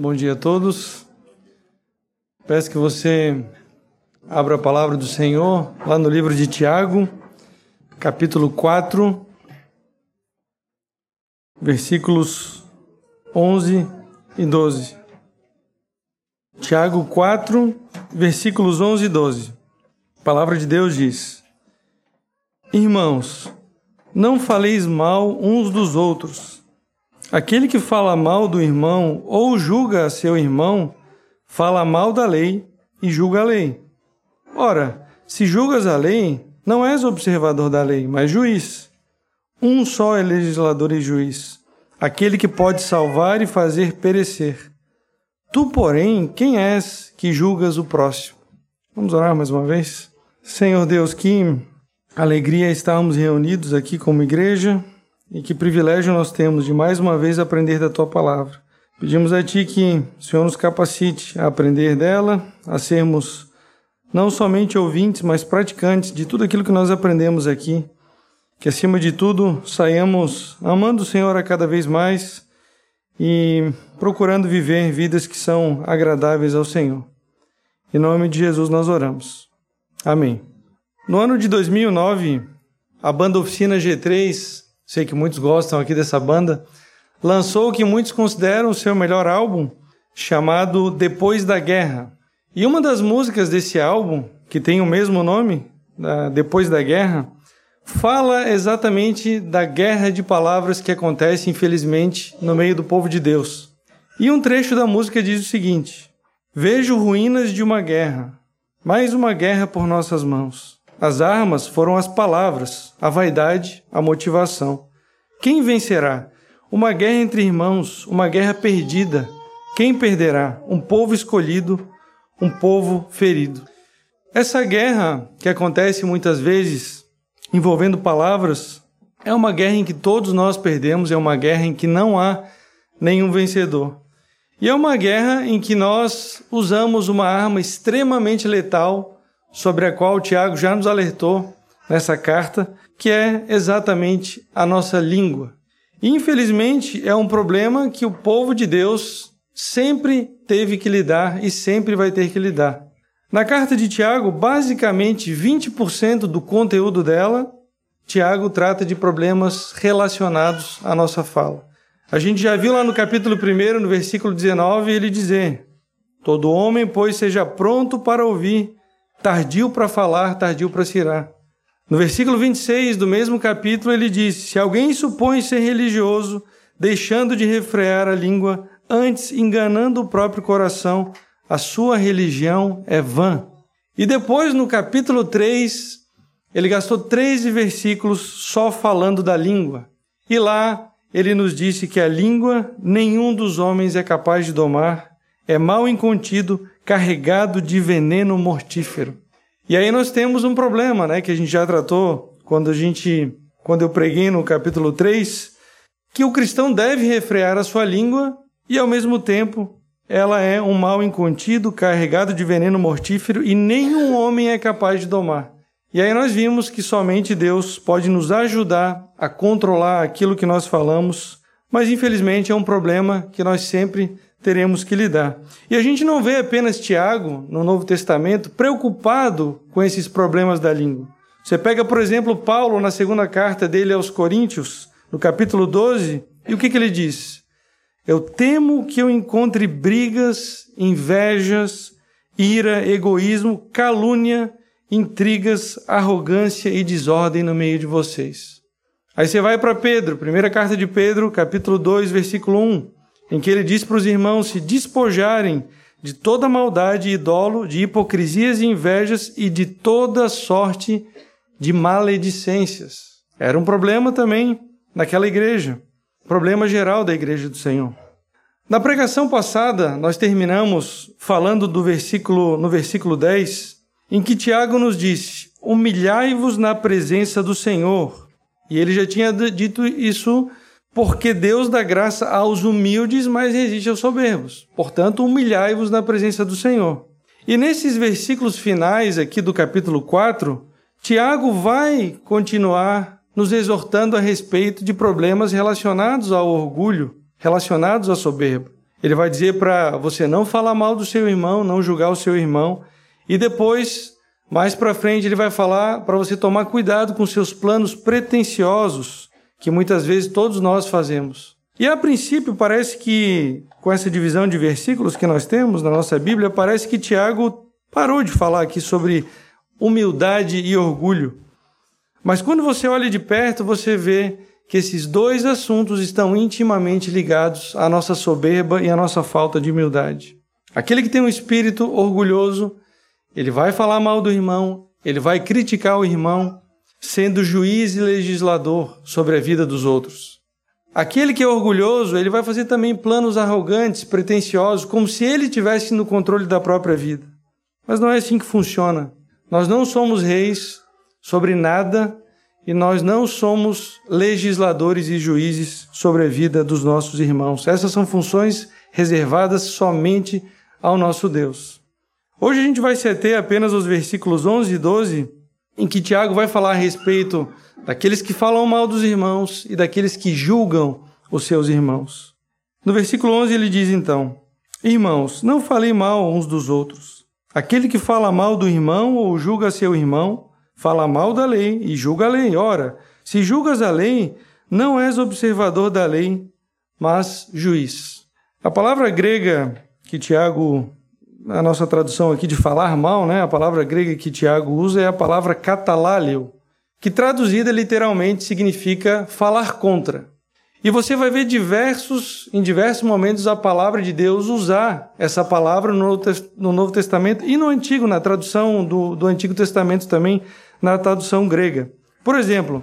Bom dia a todos. Peço que você abra a palavra do Senhor lá no livro de Tiago, capítulo 4, versículos 11 e 12. Tiago 4, versículos 11 e 12. A palavra de Deus diz: Irmãos, não faleis mal uns dos outros. Aquele que fala mal do irmão ou julga a seu irmão, fala mal da lei e julga a lei. Ora, se julgas a lei, não és observador da lei, mas juiz. Um só é legislador e juiz, aquele que pode salvar e fazer perecer. Tu, porém, quem és que julgas o próximo? Vamos orar mais uma vez? Senhor Deus, que alegria estarmos reunidos aqui como igreja e que privilégio nós temos de mais uma vez aprender da tua palavra. Pedimos a ti que o Senhor nos capacite a aprender dela, a sermos não somente ouvintes, mas praticantes de tudo aquilo que nós aprendemos aqui. Que acima de tudo saiamos amando o Senhor a cada vez mais e procurando viver vidas que são agradáveis ao Senhor. Em nome de Jesus nós oramos. Amém. No ano de 2009, a banda Oficina G3, sei que muitos gostam aqui dessa banda, lançou o que muitos consideram o seu melhor álbum, chamado Depois da Guerra. E uma das músicas desse álbum, que tem o mesmo nome, Depois da Guerra, fala exatamente da guerra de palavras que acontece, infelizmente, no meio do povo de Deus. E um trecho da música diz o seguinte: Vejo ruínas de uma guerra, mais uma guerra por nossas mãos. As armas foram as palavras, a vaidade, a motivação. Quem vencerá? Uma guerra entre irmãos, uma guerra perdida. Quem perderá? Um povo escolhido, um povo ferido. Essa guerra que acontece muitas vezes envolvendo palavras é uma guerra em que todos nós perdemos, é uma guerra em que não há nenhum vencedor. E é uma guerra em que nós usamos uma arma extremamente letal sobre a qual o Tiago já nos alertou nessa carta, que é exatamente a nossa língua. Infelizmente, é um problema que o povo de Deus sempre teve que lidar e sempre vai ter que lidar. Na carta de Tiago, basicamente 20% do conteúdo dela, Tiago trata de problemas relacionados à nossa fala. A gente já viu lá no capítulo 1, no versículo 19, ele dizer: Todo homem, pois, seja pronto para ouvir, tardio para falar, tardio para cirar. No versículo 26 do mesmo capítulo, ele diz: Se alguém supõe ser religioso, deixando de refrear a língua, antes enganando o próprio coração, a sua religião é vã. E depois, no capítulo 3, ele gastou 13 versículos só falando da língua. E lá ele nos disse que a língua nenhum dos homens é capaz de domar, é mal incontido, carregado de veneno mortífero. E aí nós temos um problema, né, que a gente já tratou quando a gente quando eu preguei no capítulo 3, que o cristão deve refrear a sua língua e ao mesmo tempo ela é um mal incontido, carregado de veneno mortífero e nenhum homem é capaz de domar. E aí nós vimos que somente Deus pode nos ajudar a controlar aquilo que nós falamos, mas infelizmente é um problema que nós sempre teremos que lidar. E a gente não vê apenas Tiago, no Novo Testamento, preocupado com esses problemas da língua. Você pega, por exemplo, Paulo na segunda carta dele aos Coríntios, no capítulo 12, e o que, que ele diz? Eu temo que eu encontre brigas, invejas, ira, egoísmo, calúnia, intrigas, arrogância e desordem no meio de vocês. Aí você vai para Pedro, primeira carta de Pedro, capítulo 2, versículo 1 em que ele diz para os irmãos se despojarem de toda maldade e dolo, de hipocrisias e invejas e de toda sorte de maledicências. Era um problema também naquela igreja, problema geral da igreja do Senhor. Na pregação passada, nós terminamos falando do versículo no versículo 10, em que Tiago nos disse: "Humilhai-vos na presença do Senhor". E ele já tinha dito isso porque Deus dá graça aos humildes, mas resiste aos soberbos. Portanto, humilhai-vos na presença do Senhor. E nesses versículos finais aqui do capítulo 4, Tiago vai continuar nos exortando a respeito de problemas relacionados ao orgulho, relacionados à soberba. Ele vai dizer para você não falar mal do seu irmão, não julgar o seu irmão. E depois, mais para frente, ele vai falar para você tomar cuidado com seus planos pretensiosos, que muitas vezes todos nós fazemos. E a princípio, parece que, com essa divisão de versículos que nós temos na nossa Bíblia, parece que Tiago parou de falar aqui sobre humildade e orgulho. Mas quando você olha de perto, você vê que esses dois assuntos estão intimamente ligados à nossa soberba e à nossa falta de humildade. Aquele que tem um espírito orgulhoso, ele vai falar mal do irmão, ele vai criticar o irmão, sendo juiz e legislador sobre a vida dos outros. Aquele que é orgulhoso, ele vai fazer também planos arrogantes, pretensiosos, como se ele tivesse no controle da própria vida. Mas não é assim que funciona. Nós não somos reis sobre nada e nós não somos legisladores e juízes sobre a vida dos nossos irmãos. Essas são funções reservadas somente ao nosso Deus. Hoje a gente vai se ater apenas aos versículos 11 e 12, em que Tiago vai falar a respeito daqueles que falam mal dos irmãos e daqueles que julgam os seus irmãos. No versículo 11 ele diz então: Irmãos, não falei mal uns dos outros. Aquele que fala mal do irmão ou julga seu irmão, fala mal da lei e julga a lei. Ora, se julgas a lei, não és observador da lei, mas juiz. A palavra grega que Tiago, a nossa tradução aqui de falar mal, né? A palavra grega que Tiago usa é a palavra catalálio, que traduzida literalmente significa falar contra. E você vai ver diversos, em diversos momentos a palavra de Deus usar essa palavra no Novo Testamento e no Antigo, na tradução do, do Antigo Testamento também, na tradução grega. Por exemplo,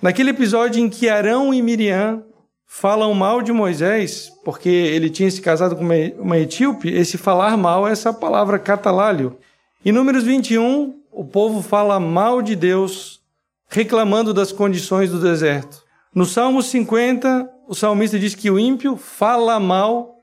naquele episódio em que Arão e Miriam falam mal de Moisés, porque ele tinha se casado com uma etíope, esse falar mal é essa palavra catalálio. Em Números 21, o povo fala mal de Deus reclamando das condições do deserto. No Salmo 50, o salmista diz que o ímpio fala mal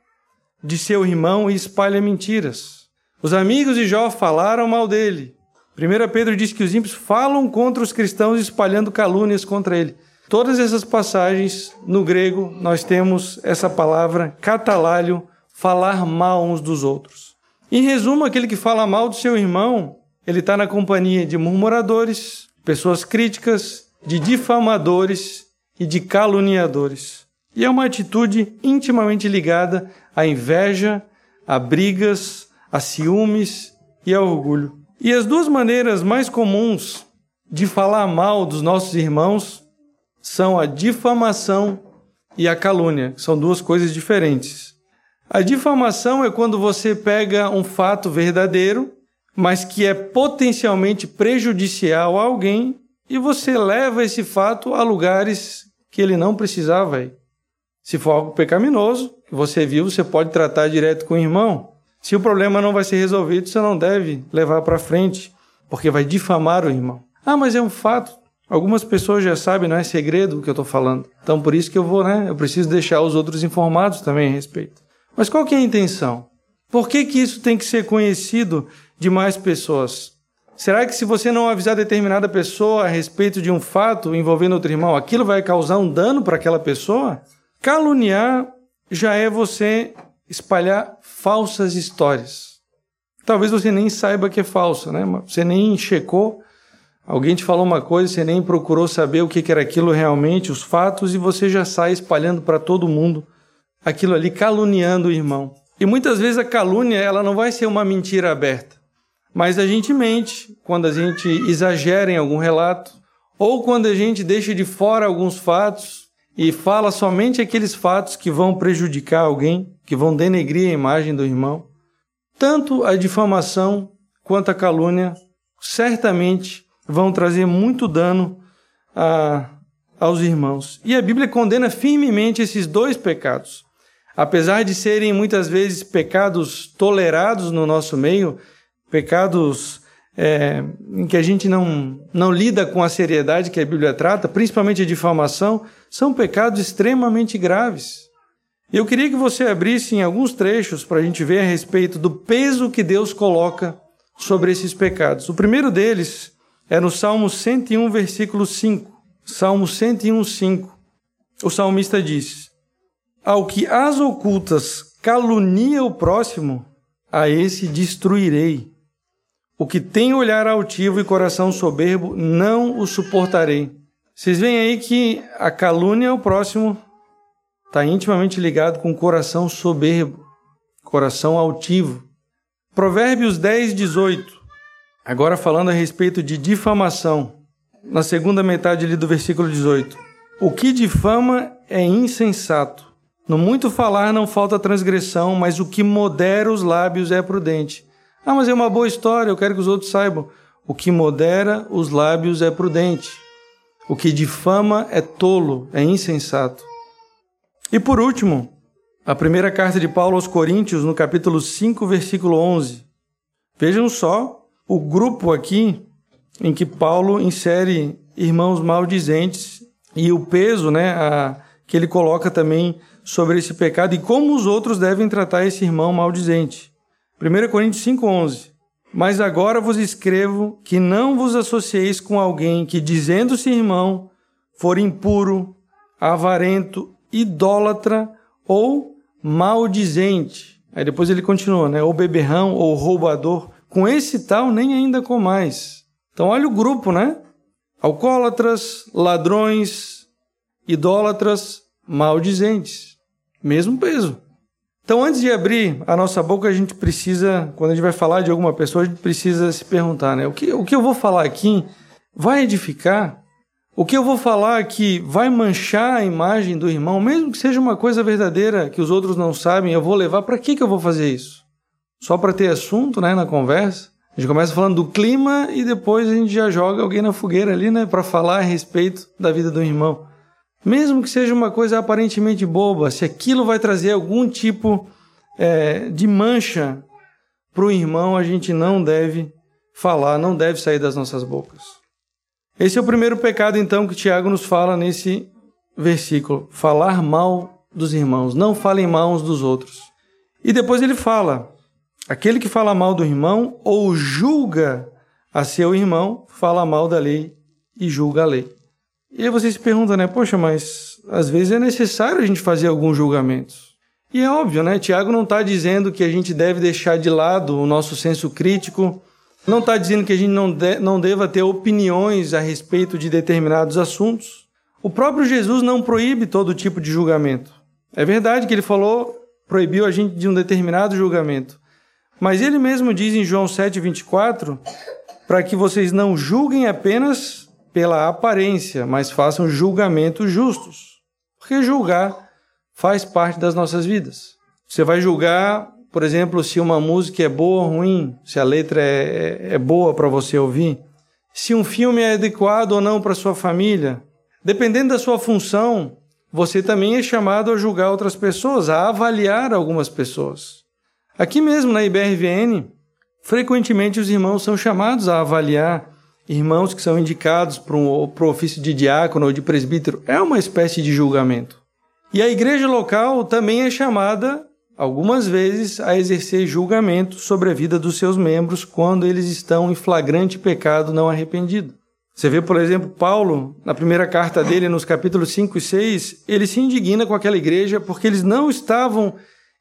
de seu irmão e espalha mentiras. Os amigos de Jó falaram mal dele. 1 Pedro diz que os ímpios falam contra os cristãos espalhando calúnias contra ele. Todas essas passagens no grego nós temos essa palavra catalálio, falar mal uns dos outros. Em resumo, aquele que fala mal do seu irmão, ele está na companhia de murmuradores, pessoas críticas, de difamadores e de caluniadores. E é uma atitude intimamente ligada à inveja, a brigas, a ciúmes e ao orgulho. E as duas maneiras mais comuns de falar mal dos nossos irmãos são a difamação e a calúnia, são duas coisas diferentes. A difamação é quando você pega um fato verdadeiro mas que é potencialmente prejudicial a alguém e você leva esse fato a lugares que ele não precisava ir. Se for algo pecaminoso, que você viu, você pode tratar direto com o irmão. Se o problema não vai ser resolvido, você não deve levar para frente, porque vai difamar o irmão. Ah, mas é um fato. Algumas pessoas já sabem, não é segredo o que eu estou falando. Então, por isso que eu vou, né? Eu preciso deixar os outros informados também a respeito. Mas qual que é a intenção? Por que, que isso tem que ser conhecido de mais pessoas? Será que se você não avisar determinada pessoa a respeito de um fato envolvendo outro irmão, aquilo vai causar um dano para aquela pessoa? Caluniar já é você espalhar falsas histórias. Talvez você nem saiba que é falso, né? Você nem checou, alguém te falou uma coisa, você nem procurou saber o que era aquilo realmente, os fatos, e você já sai espalhando para todo mundo aquilo ali, caluniando o irmão. E muitas vezes a calúnia ela não vai ser uma mentira aberta. Mas a gente mente quando a gente exagera em algum relato, ou quando a gente deixa de fora alguns fatos e fala somente aqueles fatos que vão prejudicar alguém, que vão denegrir a imagem do irmão. Tanto a difamação quanto a calúnia certamente vão trazer muito dano a, aos irmãos. E a Bíblia condena firmemente esses dois pecados. Apesar de serem muitas vezes pecados tolerados no nosso meio, pecados é, em que a gente não, não lida com a seriedade que a Bíblia trata, principalmente a difamação, são pecados extremamente graves. Eu queria que você abrisse em alguns trechos para a gente ver a respeito do peso que Deus coloca sobre esses pecados. O primeiro deles é no Salmo 101, versículo 5. Salmo 101, 5. O salmista diz: Ao que as ocultas calunia o próximo, a esse destruirei. O que tem olhar altivo e coração soberbo, não o suportarei. Vocês veem aí que a calúnia ao próximo está intimamente ligado com o coração soberbo, coração altivo. Provérbios 10, 18. Agora falando a respeito de difamação, na segunda metade ali do versículo 18. O que difama é insensato. No muito falar não falta transgressão, mas o que modera os lábios é prudente. Ah, mas é uma boa história, eu quero que os outros saibam. O que modera os lábios é prudente. O que difama é tolo, é insensato. E por último, a primeira carta de Paulo aos Coríntios, no capítulo 5, versículo 11. Vejam só o grupo aqui em que Paulo insere irmãos maldizentes e o peso né, a, que ele coloca também sobre esse pecado e como os outros devem tratar esse irmão maldizente. 1 Coríntios 5,11 Mas agora vos escrevo que não vos associeis com alguém que, dizendo-se irmão, for impuro, avarento, idólatra ou maldizente. Aí depois ele continua, né? Ou beberrão, ou roubador. Com esse tal, nem ainda com mais. Então olha o grupo, né? Alcoólatras, ladrões, idólatras, maldizentes. Mesmo peso. Então, antes de abrir a nossa boca, a gente precisa, quando a gente vai falar de alguma pessoa, a gente precisa se perguntar, né? O que, o que eu vou falar aqui vai edificar? O que eu vou falar aqui vai manchar a imagem do irmão, mesmo que seja uma coisa verdadeira que os outros não sabem, eu vou levar. Para que, que eu vou fazer isso? Só para ter assunto né, na conversa? A gente começa falando do clima e depois a gente já joga alguém na fogueira ali, né, para falar a respeito da vida do irmão. Mesmo que seja uma coisa aparentemente boba, se aquilo vai trazer algum tipo é, de mancha para o irmão, a gente não deve falar, não deve sair das nossas bocas. Esse é o primeiro pecado, então, que Tiago nos fala nesse versículo: falar mal dos irmãos. Não falem mal uns dos outros. E depois ele fala: aquele que fala mal do irmão ou julga a seu irmão, fala mal da lei e julga a lei. E aí você se pergunta, né? Poxa, mas às vezes é necessário a gente fazer alguns julgamentos. E é óbvio, né? Tiago não está dizendo que a gente deve deixar de lado o nosso senso crítico, não está dizendo que a gente não, de, não deva ter opiniões a respeito de determinados assuntos. O próprio Jesus não proíbe todo tipo de julgamento. É verdade que ele falou, proibiu a gente de um determinado julgamento. Mas ele mesmo diz em João 7,24 para que vocês não julguem apenas pela aparência, mas façam julgamentos justos. Porque julgar faz parte das nossas vidas. Você vai julgar, por exemplo, se uma música é boa ou ruim, se a letra é, é, é boa para você ouvir, se um filme é adequado ou não para sua família. Dependendo da sua função, você também é chamado a julgar outras pessoas, a avaliar algumas pessoas. Aqui mesmo na IBRVN, frequentemente os irmãos são chamados a avaliar irmãos que são indicados para o ofício de diácono ou de presbítero, é uma espécie de julgamento. E a igreja local também é chamada, algumas vezes, a exercer julgamento sobre a vida dos seus membros quando eles estão em flagrante pecado não arrependido. Você vê, por exemplo, Paulo, na primeira carta dele, nos capítulos 5 e 6, ele se indigna com aquela igreja porque eles não estavam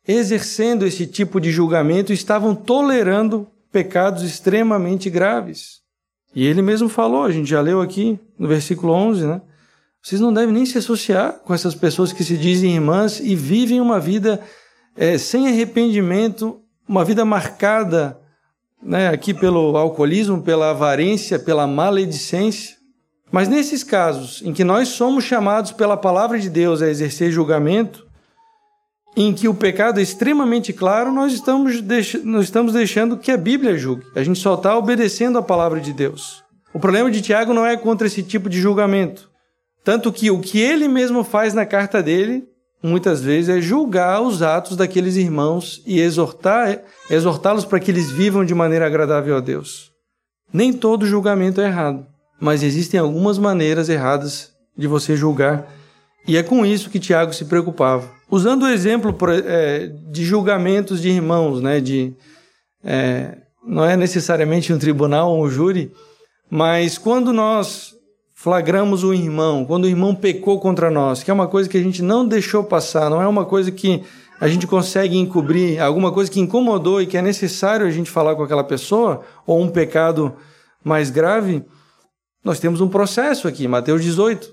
exercendo esse tipo de julgamento, estavam tolerando pecados extremamente graves. E ele mesmo falou, a gente já leu aqui no versículo 11, né? Vocês não devem nem se associar com essas pessoas que se dizem irmãs e vivem uma vida é, sem arrependimento, uma vida marcada né, aqui pelo alcoolismo, pela avarência, pela maledicência. Mas nesses casos em que nós somos chamados pela palavra de Deus a exercer julgamento, em que o pecado é extremamente claro, nós estamos, nós estamos deixando que a Bíblia julgue. A gente só está obedecendo a palavra de Deus. O problema de Tiago não é contra esse tipo de julgamento. Tanto que o que ele mesmo faz na carta dele, muitas vezes, é julgar os atos daqueles irmãos e exortar, exortá-los para que eles vivam de maneira agradável a Deus. Nem todo julgamento é errado, mas existem algumas maneiras erradas de você julgar, e é com isso que Tiago se preocupava. Usando o exemplo é, de julgamentos de irmãos, né, de, é, não é necessariamente um tribunal ou um júri, mas quando nós flagramos o irmão, quando o irmão pecou contra nós, que é uma coisa que a gente não deixou passar, não é uma coisa que a gente consegue encobrir alguma coisa que incomodou e que é necessário a gente falar com aquela pessoa, ou um pecado mais grave, nós temos um processo aqui, Mateus 18.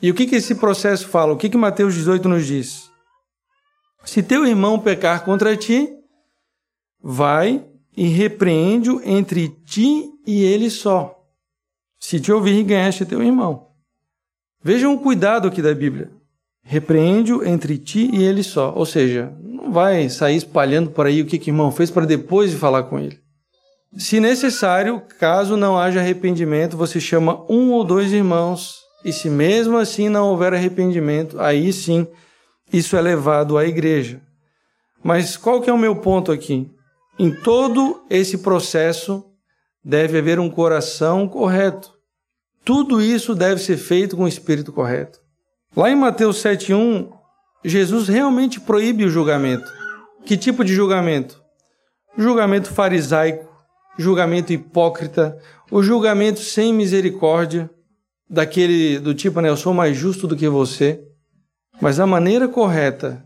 E o que, que esse processo fala? O que, que Mateus 18 nos diz? Se teu irmão pecar contra ti, vai e repreende-o entre ti e ele só. Se te ouvir, ganhaste teu irmão. Vejam o cuidado aqui da Bíblia. Repreende-o entre ti e ele só. Ou seja, não vai sair espalhando por aí o que, que o irmão fez para depois de falar com ele. Se necessário, caso não haja arrependimento, você chama um ou dois irmãos, e se mesmo assim não houver arrependimento, aí sim isso é levado à igreja. Mas qual que é o meu ponto aqui? Em todo esse processo deve haver um coração correto. Tudo isso deve ser feito com o espírito correto. Lá em Mateus 7:1, Jesus realmente proíbe o julgamento. Que tipo de julgamento? Julgamento farisaico, julgamento hipócrita, o julgamento sem misericórdia, daquele do tipo, né, eu sou mais justo do que você. Mas a maneira correta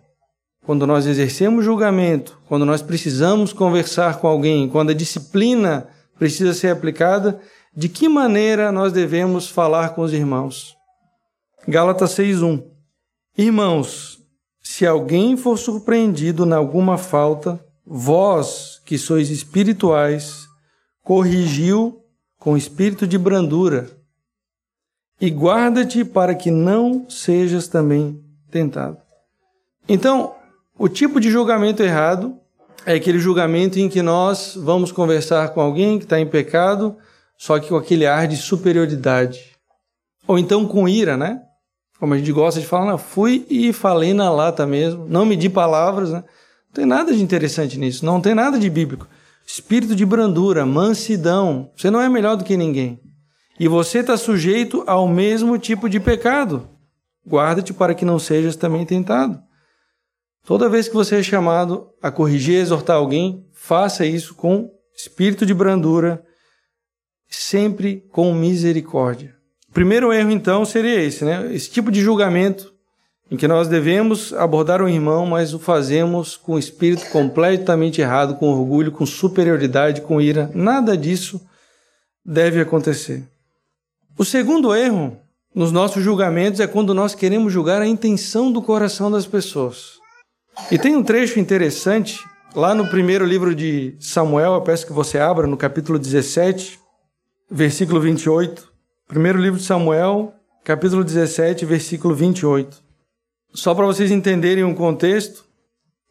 quando nós exercemos julgamento, quando nós precisamos conversar com alguém, quando a disciplina precisa ser aplicada, de que maneira nós devemos falar com os irmãos? Gálatas 6:1 Irmãos, se alguém for surpreendido em alguma falta, vós, que sois espirituais, corrigiu com espírito de brandura, e guarda-te para que não sejas também tentado. Então, o tipo de julgamento errado é aquele julgamento em que nós vamos conversar com alguém que está em pecado, só que com aquele ar de superioridade. Ou então com ira, né? Como a gente gosta de falar, não, fui e falei na lata mesmo, não medi palavras, né? Não tem nada de interessante nisso, não tem nada de bíblico. Espírito de brandura, mansidão, você não é melhor do que ninguém. E você está sujeito ao mesmo tipo de pecado. Guarda-te para que não sejas também tentado. Toda vez que você é chamado a corrigir, exortar alguém, faça isso com espírito de brandura, sempre com misericórdia. O primeiro erro, então, seria esse, né? Esse tipo de julgamento em que nós devemos abordar o irmão, mas o fazemos com espírito completamente errado, com orgulho, com superioridade, com ira. Nada disso deve acontecer. O segundo erro nos nossos julgamentos é quando nós queremos julgar a intenção do coração das pessoas. E tem um trecho interessante lá no primeiro livro de Samuel, eu peço que você abra no capítulo 17, versículo 28. Primeiro livro de Samuel, capítulo 17, versículo 28. Só para vocês entenderem o contexto,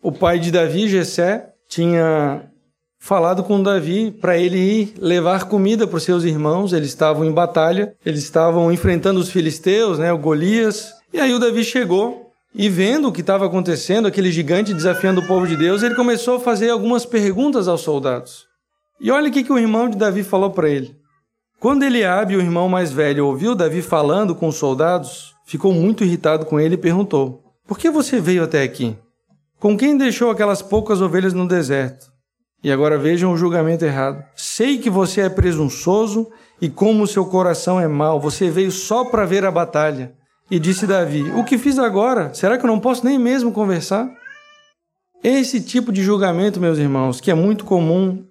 o pai de Davi, Jessé, tinha falado com Davi para ele ir levar comida para os seus irmãos. Eles estavam em batalha, eles estavam enfrentando os filisteus, né, o Golias. E aí o Davi chegou e vendo o que estava acontecendo, aquele gigante desafiando o povo de Deus, ele começou a fazer algumas perguntas aos soldados. E olha o que, que o irmão de Davi falou para ele. Quando Eliabe, o irmão mais velho, ouviu Davi falando com os soldados, ficou muito irritado com ele e perguntou: Por que você veio até aqui? Com quem deixou aquelas poucas ovelhas no deserto? E agora vejam o julgamento errado. Sei que você é presunçoso e como o seu coração é mau. Você veio só para ver a batalha. E disse Davi: O que fiz agora? Será que eu não posso nem mesmo conversar? Esse tipo de julgamento, meus irmãos, que é muito comum,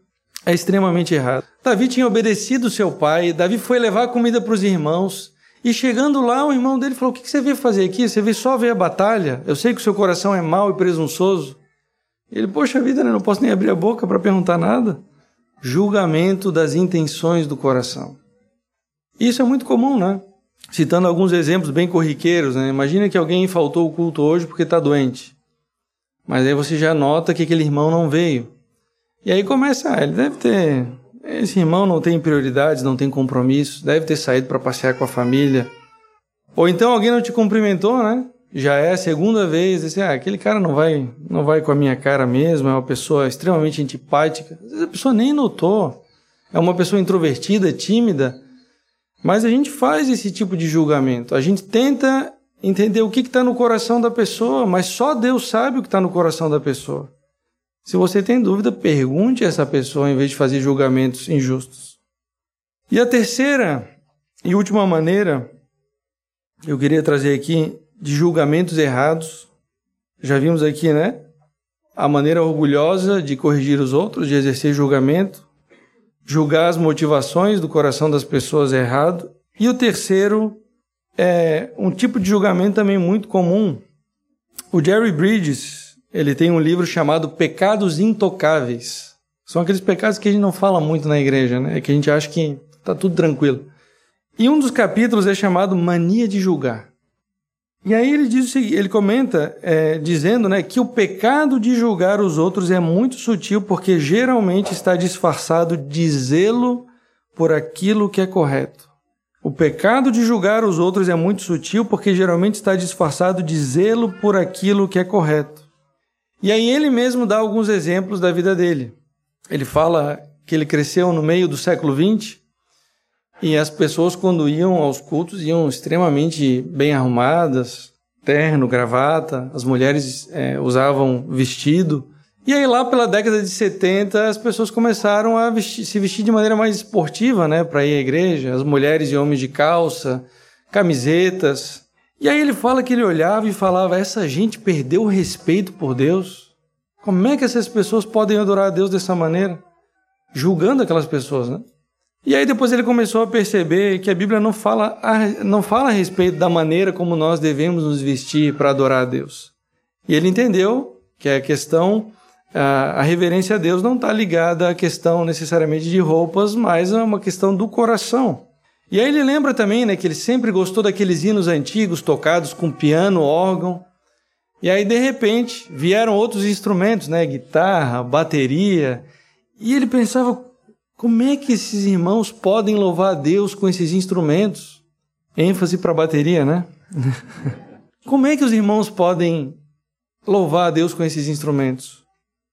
é extremamente errado. Davi tinha obedecido seu pai, Davi foi levar comida para os irmãos, e chegando lá, o irmão dele falou: O que você veio fazer aqui? Você veio só ver a batalha? Eu sei que o seu coração é mau e presunçoso. Ele, poxa vida, né? não posso nem abrir a boca para perguntar nada. Julgamento das intenções do coração. Isso é muito comum, né? citando alguns exemplos bem corriqueiros, né? Imagina que alguém faltou o culto hoje porque está doente. Mas aí você já nota que aquele irmão não veio. E aí começa, ah, ele deve ter. Esse irmão não tem prioridades, não tem compromissos, deve ter saído para passear com a família. Ou então alguém não te cumprimentou, né? Já é a segunda vez, assim, ah, aquele cara não vai, não vai com a minha cara mesmo, é uma pessoa extremamente antipática. Às vezes a pessoa nem notou. É uma pessoa introvertida, tímida, mas a gente faz esse tipo de julgamento. A gente tenta entender o que está no coração da pessoa, mas só Deus sabe o que está no coração da pessoa. Se você tem dúvida, pergunte a essa pessoa em vez de fazer julgamentos injustos. E a terceira e última maneira, eu queria trazer aqui de julgamentos errados. Já vimos aqui, né? a maneira orgulhosa de corrigir os outros, de exercer julgamento, julgar as motivações do coração das pessoas errado. E o terceiro é um tipo de julgamento também muito comum. O Jerry Bridges, ele tem um livro chamado Pecados Intocáveis. São aqueles pecados que a gente não fala muito na igreja, né? É que a gente acha que tá tudo tranquilo. E um dos capítulos é chamado Mania de Julgar. E aí ele diz ele comenta é, dizendo né, que o pecado de julgar os outros é muito sutil porque geralmente está disfarçado de zelo por aquilo que é correto. O pecado de julgar os outros é muito sutil porque geralmente está disfarçado de zelo por aquilo que é correto. E aí ele mesmo dá alguns exemplos da vida dele. Ele fala que ele cresceu no meio do século XX e as pessoas, quando iam aos cultos, iam extremamente bem arrumadas, terno, gravata, as mulheres é, usavam vestido. E aí, lá pela década de 70, as pessoas começaram a vestir, se vestir de maneira mais esportiva, né, para ir à igreja. As mulheres e homens de calça, camisetas. E aí ele fala que ele olhava e falava: essa gente perdeu o respeito por Deus. Como é que essas pessoas podem adorar a Deus dessa maneira? Julgando aquelas pessoas, né? E aí depois ele começou a perceber que a Bíblia não fala a, não fala a respeito da maneira como nós devemos nos vestir para adorar a Deus. E ele entendeu que a questão, a, a reverência a Deus não está ligada à questão necessariamente de roupas, mas a uma questão do coração. E aí ele lembra também né, que ele sempre gostou daqueles hinos antigos tocados com piano, órgão. E aí, de repente, vieram outros instrumentos, né? Guitarra, bateria. E ele pensava, como é que esses irmãos podem louvar a Deus com esses instrumentos? ênfase para a bateria, né? Como é que os irmãos podem louvar a Deus com esses instrumentos?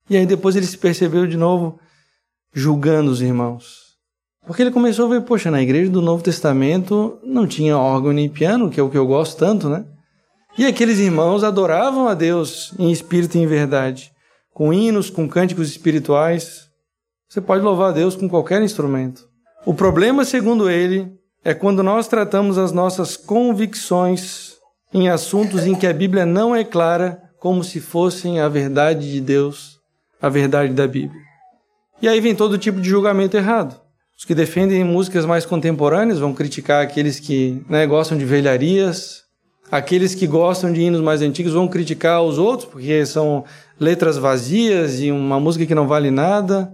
E aí depois ele se percebeu de novo julgando os irmãos. Porque ele começou a ver, poxa, na igreja do Novo Testamento não tinha órgão nem piano, que é o que eu gosto tanto, né? E aqueles irmãos adoravam a Deus em espírito e em verdade, com hinos, com cânticos espirituais. Você pode louvar a Deus com qualquer instrumento. O problema, segundo ele, é quando nós tratamos as nossas convicções em assuntos em que a Bíblia não é clara, como se fossem a verdade de Deus, a verdade da Bíblia. E aí vem todo tipo de julgamento errado. Os que defendem músicas mais contemporâneas vão criticar aqueles que né, gostam de velharias, aqueles que gostam de hinos mais antigos vão criticar os outros, porque são letras vazias e uma música que não vale nada.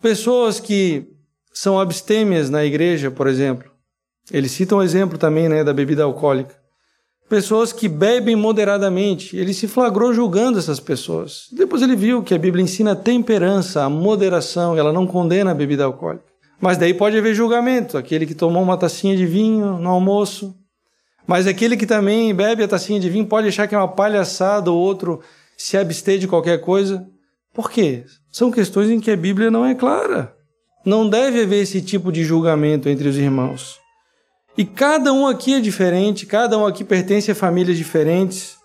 Pessoas que são abstêmias na igreja, por exemplo. Ele cita um exemplo também né, da bebida alcoólica. Pessoas que bebem moderadamente. Ele se flagrou julgando essas pessoas. Depois ele viu que a Bíblia ensina a temperança, a moderação, ela não condena a bebida alcoólica. Mas daí pode haver julgamento. Aquele que tomou uma tacinha de vinho no almoço. Mas aquele que também bebe a tacinha de vinho pode achar que é uma palhaçada ou outro se abster de qualquer coisa. Por quê? São questões em que a Bíblia não é clara. Não deve haver esse tipo de julgamento entre os irmãos. E cada um aqui é diferente, cada um aqui pertence a famílias diferentes,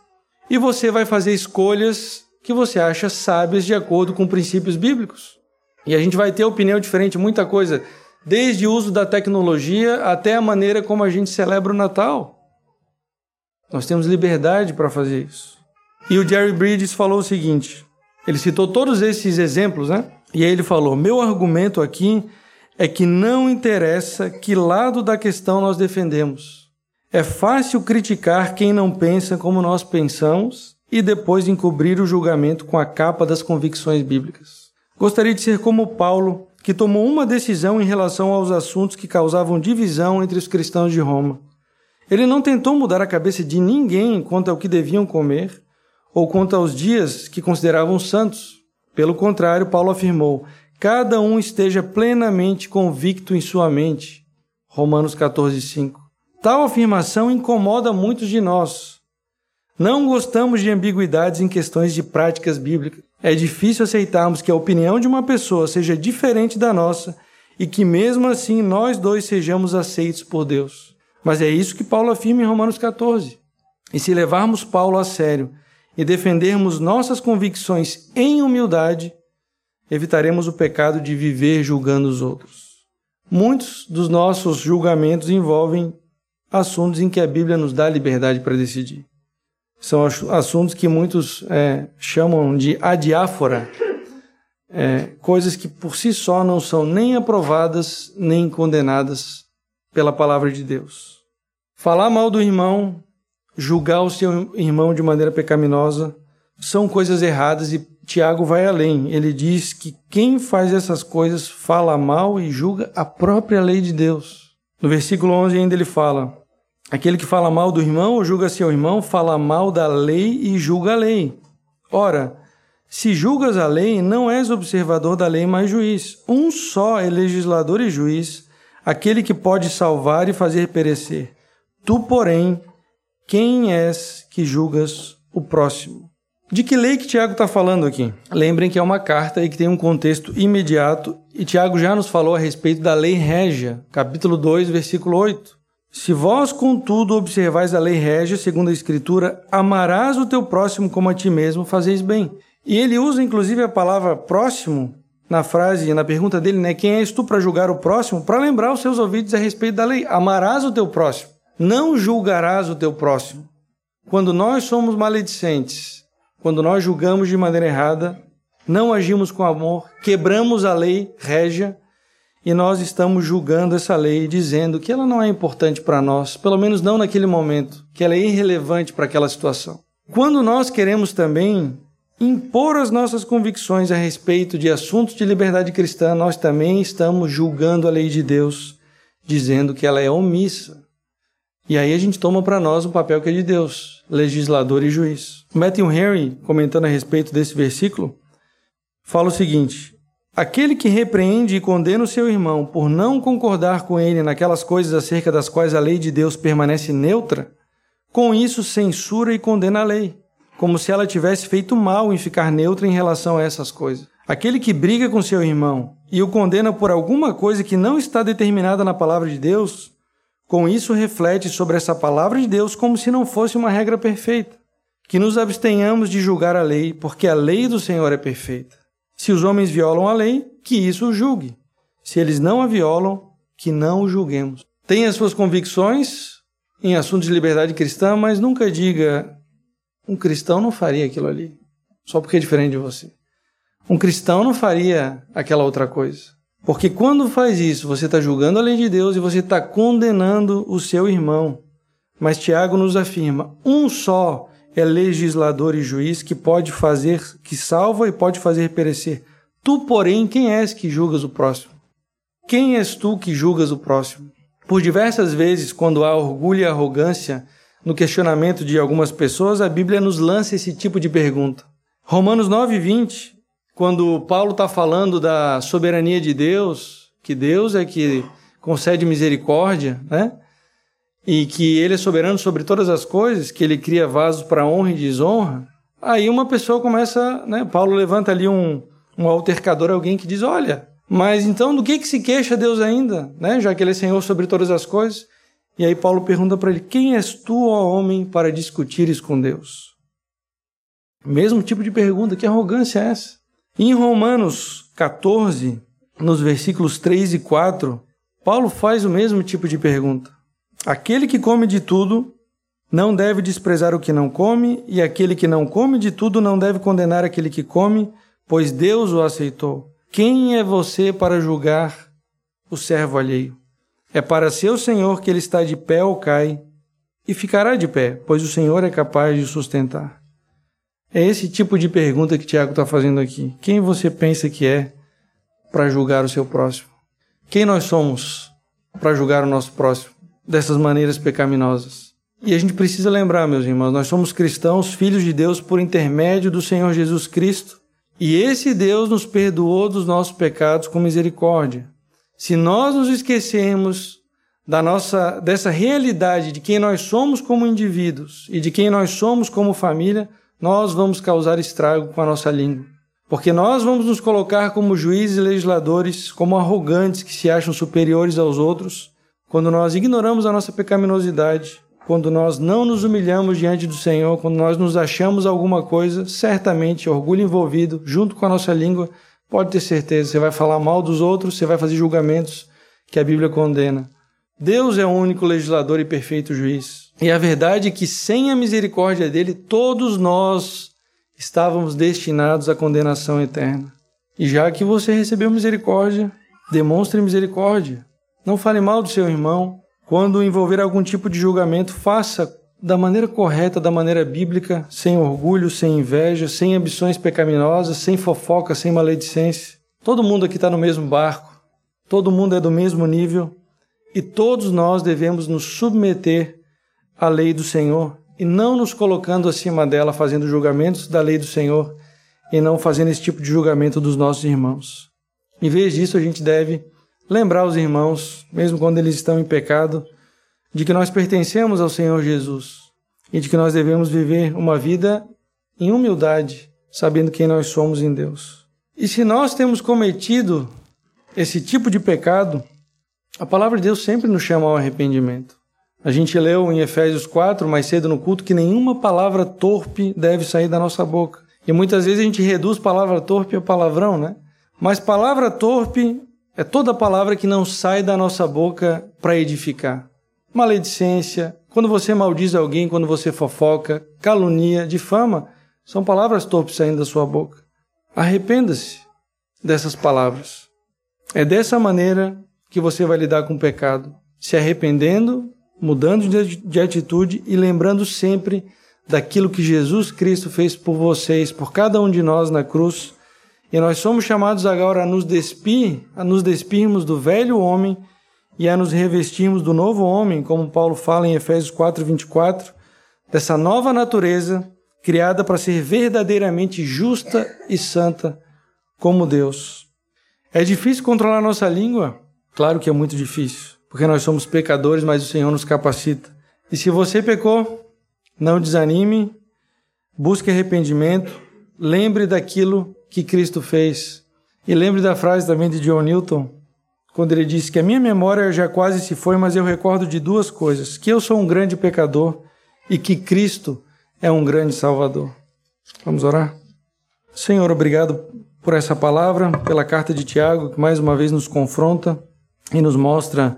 e você vai fazer escolhas que você acha sábias de acordo com princípios bíblicos. E a gente vai ter opinião diferente, muita coisa, desde o uso da tecnologia até a maneira como a gente celebra o Natal. Nós temos liberdade para fazer isso. E o Jerry Bridges falou o seguinte: ele citou todos esses exemplos, né? E aí ele falou: meu argumento aqui é que não interessa que lado da questão nós defendemos. É fácil criticar quem não pensa como nós pensamos e depois encobrir o julgamento com a capa das convicções bíblicas. Gostaria de ser como Paulo, que tomou uma decisão em relação aos assuntos que causavam divisão entre os cristãos de Roma. Ele não tentou mudar a cabeça de ninguém quanto ao que deviam comer, ou quanto aos dias que consideravam santos. Pelo contrário, Paulo afirmou: cada um esteja plenamente convicto em sua mente. Romanos 14, 5. Tal afirmação incomoda muitos de nós. Não gostamos de ambiguidades em questões de práticas bíblicas. É difícil aceitarmos que a opinião de uma pessoa seja diferente da nossa e que, mesmo assim, nós dois sejamos aceitos por Deus. Mas é isso que Paulo afirma em Romanos 14. E se levarmos Paulo a sério, e defendermos nossas convicções em humildade, evitaremos o pecado de viver julgando os outros. Muitos dos nossos julgamentos envolvem assuntos em que a Bíblia nos dá liberdade para decidir. São assuntos que muitos é, chamam de adiáfora, é, coisas que por si só não são nem aprovadas nem condenadas pela palavra de Deus. Falar mal do irmão, julgar o seu irmão de maneira pecaminosa, são coisas erradas e Tiago vai além. Ele diz que quem faz essas coisas fala mal e julga a própria lei de Deus. No versículo 11 ainda ele fala: Aquele que fala mal do irmão ou julga seu irmão, fala mal da lei e julga a lei. Ora, se julgas a lei, não és observador da lei, mas juiz. Um só é legislador e juiz, aquele que pode salvar e fazer perecer. Tu, porém, quem és que julgas o próximo? De que lei que Tiago está falando aqui? Lembrem que é uma carta e que tem um contexto imediato, e Tiago já nos falou a respeito da lei régia, capítulo 2, versículo 8. Se vós, contudo, observais a lei régia, segundo a Escritura, amarás o teu próximo como a ti mesmo, fazeis bem. E ele usa, inclusive, a palavra próximo na frase, na pergunta dele, né? Quem és tu para julgar o próximo? Para lembrar os seus ouvidos a respeito da lei. Amarás o teu próximo, não julgarás o teu próximo. Quando nós somos maledicentes, quando nós julgamos de maneira errada, não agimos com amor, quebramos a lei régia, e nós estamos julgando essa lei, dizendo que ela não é importante para nós, pelo menos não naquele momento, que ela é irrelevante para aquela situação. Quando nós queremos também impor as nossas convicções a respeito de assuntos de liberdade cristã, nós também estamos julgando a lei de Deus, dizendo que ela é omissa. E aí a gente toma para nós o papel que é de Deus, legislador e juiz. Matthew Henry, comentando a respeito desse versículo, fala o seguinte: Aquele que repreende e condena o seu irmão por não concordar com ele naquelas coisas acerca das quais a lei de Deus permanece neutra, com isso censura e condena a lei, como se ela tivesse feito mal em ficar neutra em relação a essas coisas. Aquele que briga com seu irmão e o condena por alguma coisa que não está determinada na palavra de Deus, com isso reflete sobre essa palavra de Deus como se não fosse uma regra perfeita. Que nos abstenhamos de julgar a lei, porque a lei do Senhor é perfeita. Se os homens violam a lei, que isso o julgue. Se eles não a violam, que não o julguemos. Tenha as suas convicções em assuntos de liberdade cristã, mas nunca diga um cristão não faria aquilo ali, só porque é diferente de você. Um cristão não faria aquela outra coisa. Porque quando faz isso, você está julgando a lei de Deus e você está condenando o seu irmão. Mas Tiago nos afirma: um só é legislador e juiz que pode fazer, que salva e pode fazer perecer. Tu, porém, quem és que julgas o próximo? Quem és tu que julgas o próximo? Por diversas vezes, quando há orgulho e arrogância no questionamento de algumas pessoas, a Bíblia nos lança esse tipo de pergunta. Romanos 9, 20, quando Paulo está falando da soberania de Deus, que Deus é que concede misericórdia, né? e que ele é soberano sobre todas as coisas, que ele cria vasos para honra e desonra, aí uma pessoa começa, né? Paulo levanta ali um, um altercador, alguém que diz: Olha, mas então do que, que se queixa Deus ainda, né? Já que ele é Senhor sobre todas as coisas. E aí Paulo pergunta para ele: Quem és tu, ó homem, para discutires com Deus? Mesmo tipo de pergunta, que arrogância é essa? Em Romanos 14, nos versículos 3 e 4, Paulo faz o mesmo tipo de pergunta. Aquele que come de tudo não deve desprezar o que não come, e aquele que não come de tudo não deve condenar aquele que come, pois Deus o aceitou. Quem é você para julgar o servo alheio? É para seu Senhor que ele está de pé ou cai, e ficará de pé, pois o Senhor é capaz de sustentar. É esse tipo de pergunta que Tiago está fazendo aqui. Quem você pensa que é para julgar o seu próximo? Quem nós somos para julgar o nosso próximo? dessas maneiras pecaminosas. E a gente precisa lembrar, meus irmãos, nós somos cristãos, filhos de Deus por intermédio do Senhor Jesus Cristo, e esse Deus nos perdoou dos nossos pecados com misericórdia. Se nós nos esquecermos da nossa dessa realidade de quem nós somos como indivíduos e de quem nós somos como família, nós vamos causar estrago com a nossa língua. Porque nós vamos nos colocar como juízes e legisladores, como arrogantes que se acham superiores aos outros, quando nós ignoramos a nossa pecaminosidade, quando nós não nos humilhamos diante do Senhor, quando nós nos achamos alguma coisa, certamente orgulho envolvido, junto com a nossa língua, pode ter certeza, você vai falar mal dos outros, você vai fazer julgamentos que a Bíblia condena. Deus é o único legislador e perfeito juiz. E a verdade é que sem a misericórdia dele, todos nós estávamos destinados à condenação eterna. E já que você recebeu misericórdia, demonstre misericórdia. Não fale mal do seu irmão. Quando envolver algum tipo de julgamento, faça da maneira correta, da maneira bíblica, sem orgulho, sem inveja, sem ambições pecaminosas, sem fofoca, sem maledicência. Todo mundo aqui está no mesmo barco, todo mundo é do mesmo nível e todos nós devemos nos submeter à lei do Senhor e não nos colocando acima dela, fazendo julgamentos da lei do Senhor e não fazendo esse tipo de julgamento dos nossos irmãos. Em vez disso, a gente deve lembrar os irmãos, mesmo quando eles estão em pecado, de que nós pertencemos ao Senhor Jesus e de que nós devemos viver uma vida em humildade, sabendo quem nós somos em Deus. E se nós temos cometido esse tipo de pecado, a palavra de Deus sempre nos chama ao arrependimento. A gente leu em Efésios 4, mais cedo no culto, que nenhuma palavra torpe deve sair da nossa boca. E muitas vezes a gente reduz palavra torpe a palavrão, né? Mas palavra torpe é toda palavra que não sai da nossa boca para edificar maledicência, quando você maldiz alguém, quando você fofoca, calunia, difama, são palavras torpes saindo da sua boca. Arrependa-se dessas palavras. É dessa maneira que você vai lidar com o pecado, se arrependendo, mudando de atitude e lembrando sempre daquilo que Jesus Cristo fez por vocês, por cada um de nós na cruz. E nós somos chamados agora a nos despir, a nos despirmos do velho homem e a nos revestirmos do novo homem, como Paulo fala em Efésios 4, 24, dessa nova natureza criada para ser verdadeiramente justa e santa como Deus. É difícil controlar nossa língua? Claro que é muito difícil, porque nós somos pecadores, mas o Senhor nos capacita. E se você pecou, não desanime, busque arrependimento, lembre daquilo que Cristo fez. E lembre da frase também de John Newton, quando ele disse que a minha memória já quase se foi, mas eu recordo de duas coisas: que eu sou um grande pecador e que Cristo é um grande Salvador. Vamos orar? Senhor, obrigado por essa palavra, pela carta de Tiago, que mais uma vez nos confronta e nos mostra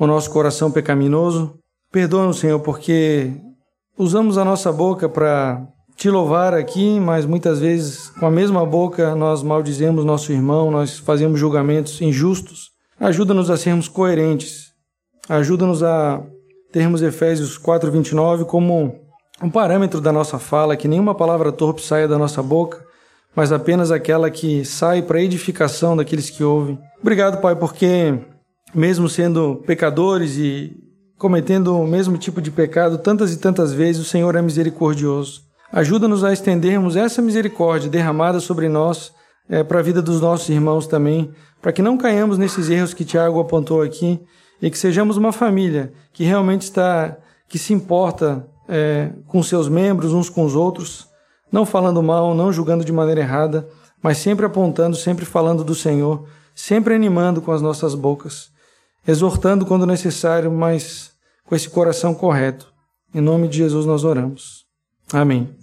o nosso coração pecaminoso. Perdoa-nos, Senhor, porque usamos a nossa boca para te louvar aqui, mas muitas vezes com a mesma boca nós maldizemos nosso irmão, nós fazemos julgamentos injustos. Ajuda-nos a sermos coerentes. Ajuda-nos a termos Efésios 4:29 como um parâmetro da nossa fala, que nenhuma palavra torpe saia da nossa boca, mas apenas aquela que sai para edificação daqueles que ouvem. Obrigado, Pai, porque mesmo sendo pecadores e cometendo o mesmo tipo de pecado tantas e tantas vezes, o Senhor é misericordioso. Ajuda-nos a estendermos essa misericórdia derramada sobre nós é, para a vida dos nossos irmãos também, para que não caiamos nesses erros que Tiago apontou aqui e que sejamos uma família que realmente está, que se importa é, com seus membros uns com os outros, não falando mal, não julgando de maneira errada, mas sempre apontando, sempre falando do Senhor, sempre animando com as nossas bocas, exortando quando necessário, mas com esse coração correto. Em nome de Jesus nós oramos. Amém.